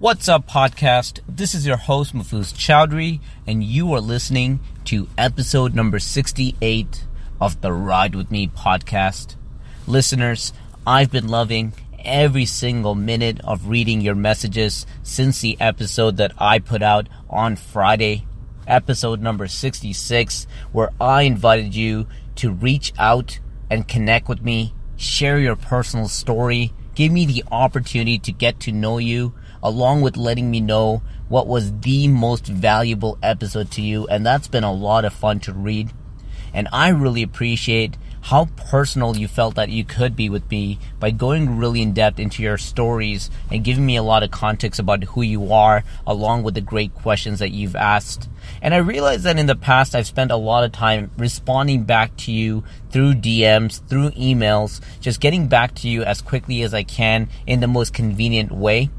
What's up, podcast? This is your host, Mahfuz Chowdhury, and you are listening to episode number 68 of the Ride With Me podcast. Listeners, I've been loving every single minute of reading your messages since the episode that I put out on Friday, episode number 66, where I invited you to reach out and connect with me, share your personal story, give me the opportunity to get to know you along with letting me know what was the most valuable episode to you. And that's been a lot of fun to read. And I really appreciate how personal you felt that you could be with me by going really in depth into your stories and giving me a lot of context about who you are, along with the great questions that you've asked. And I realize that in the past, I've spent a lot of time responding back to you through DMs, through emails, just getting back to you as quickly as I can in the most convenient way.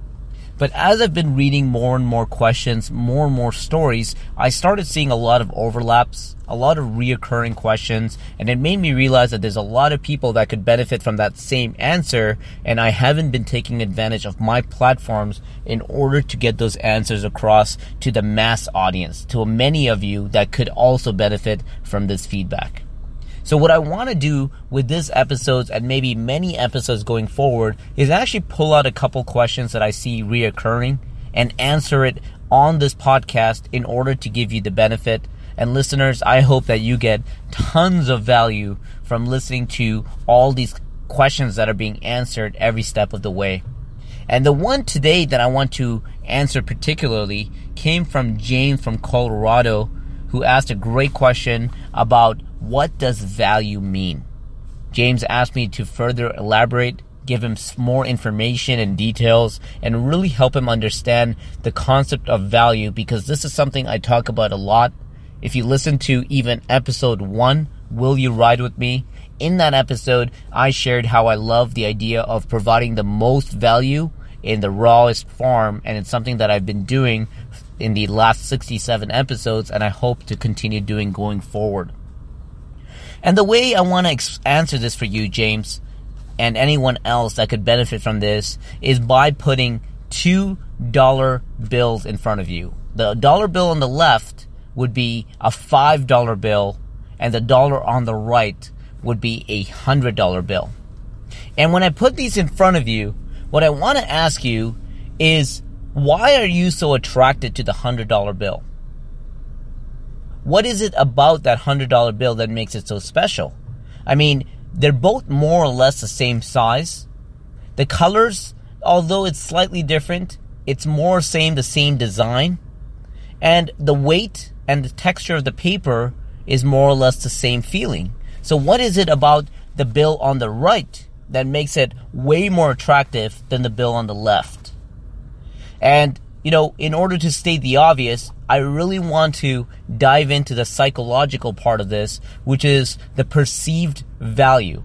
But as I've been reading more and more questions, more and more stories, I started seeing a lot of overlaps, a lot of reoccurring questions, and it made me realize that there's a lot of people that could benefit from that same answer, and I haven't been taking advantage of my platforms in order to get those answers across to the mass audience, to many of you that could also benefit from this feedback. So what I want to do with this episodes and maybe many episodes going forward is actually pull out a couple questions that I see reoccurring and answer it on this podcast in order to give you the benefit. And listeners, I hope that you get tons of value from listening to all these questions that are being answered every step of the way. And the one today that I want to answer particularly came from James from Colorado, who asked a great question about what does value mean? James asked me to further elaborate, give him more information and details, and really help him understand the concept of value because this is something I talk about a lot. If you listen to even episode one, Will You Ride With Me? In that episode, I shared how I love the idea of providing the most value in the rawest form, and it's something that I've been doing in the last 67 episodes, and I hope to continue doing going forward. And the way I want to ex- answer this for you, James, and anyone else that could benefit from this is by putting two dollar bills in front of you. The dollar bill on the left would be a five dollar bill, and the dollar on the right would be a hundred dollar bill. And when I put these in front of you, what I want to ask you is why are you so attracted to the hundred dollar bill? What is it about that $100 bill that makes it so special? I mean, they're both more or less the same size. The colors, although it's slightly different, it's more same the same design. And the weight and the texture of the paper is more or less the same feeling. So what is it about the bill on the right that makes it way more attractive than the bill on the left? And you know, in order to state the obvious, I really want to dive into the psychological part of this, which is the perceived value.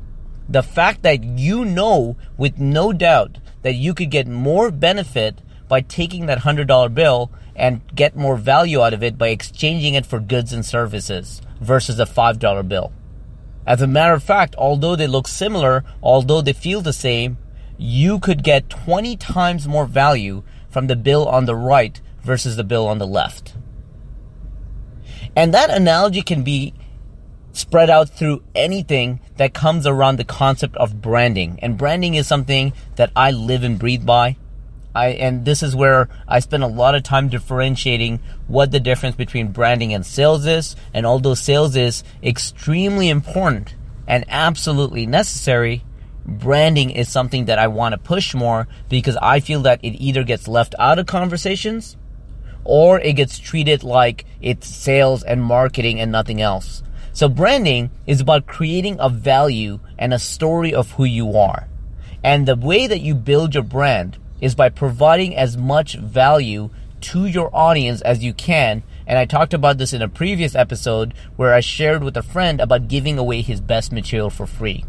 The fact that you know with no doubt that you could get more benefit by taking that $100 bill and get more value out of it by exchanging it for goods and services versus a $5 bill. As a matter of fact, although they look similar, although they feel the same, you could get 20 times more value from the bill on the right versus the bill on the left. And that analogy can be spread out through anything that comes around the concept of branding. And branding is something that I live and breathe by. I, and this is where I spend a lot of time differentiating what the difference between branding and sales is. And although sales is extremely important and absolutely necessary, branding is something that I want to push more because I feel that it either gets left out of conversations or it gets treated like it's sales and marketing and nothing else. So branding is about creating a value and a story of who you are. And the way that you build your brand is by providing as much value to your audience as you can. And I talked about this in a previous episode where I shared with a friend about giving away his best material for free.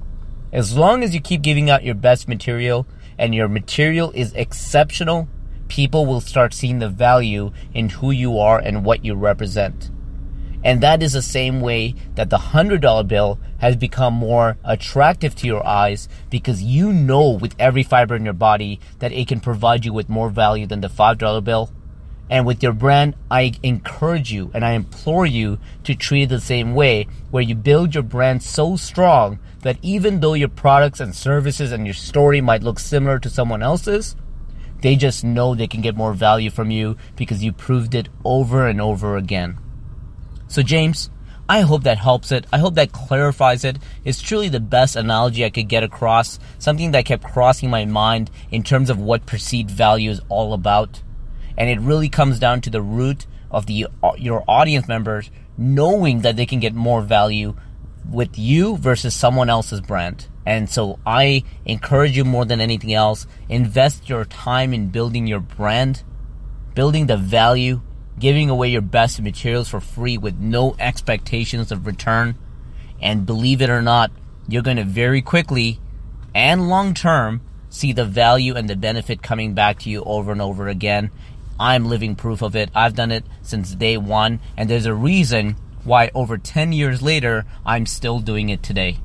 As long as you keep giving out your best material and your material is exceptional, people will start seeing the value in who you are and what you represent. And that is the same way that the $100 bill has become more attractive to your eyes because you know with every fiber in your body that it can provide you with more value than the $5 bill. And with your brand, I encourage you and I implore you to treat it the same way where you build your brand so strong that even though your products and services and your story might look similar to someone else's, they just know they can get more value from you because you proved it over and over again. So, James, I hope that helps it. I hope that clarifies it. It's truly the best analogy I could get across, something that kept crossing my mind in terms of what perceived value is all about. And it really comes down to the root of the uh, your audience members knowing that they can get more value with you versus someone else's brand. And so I encourage you more than anything else, invest your time in building your brand, building the value giving away your best materials for free with no expectations of return. And believe it or not, you're going to very quickly and long term see the value and the benefit coming back to you over and over again. I'm living proof of it. I've done it since day one, and there's a reason why over 10 years later, I'm still doing it today.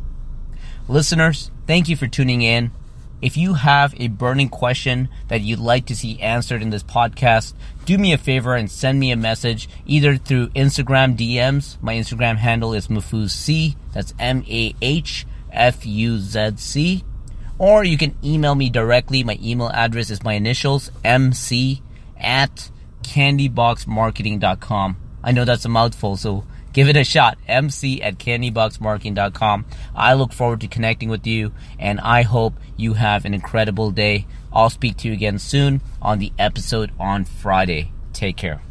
Listeners, thank you for tuning in. If you have a burning question that you'd like to see answered in this podcast, do me a favor and send me a message either through Instagram DMs. My Instagram handle is Mahfuzc. That's M A H F U Z C. Or you can email me directly. My email address is my initials, mc at candyboxmarketing.com. I know that's a mouthful, so Give it a shot. MC at candyboxmarketing.com. I look forward to connecting with you and I hope you have an incredible day. I'll speak to you again soon on the episode on Friday. Take care.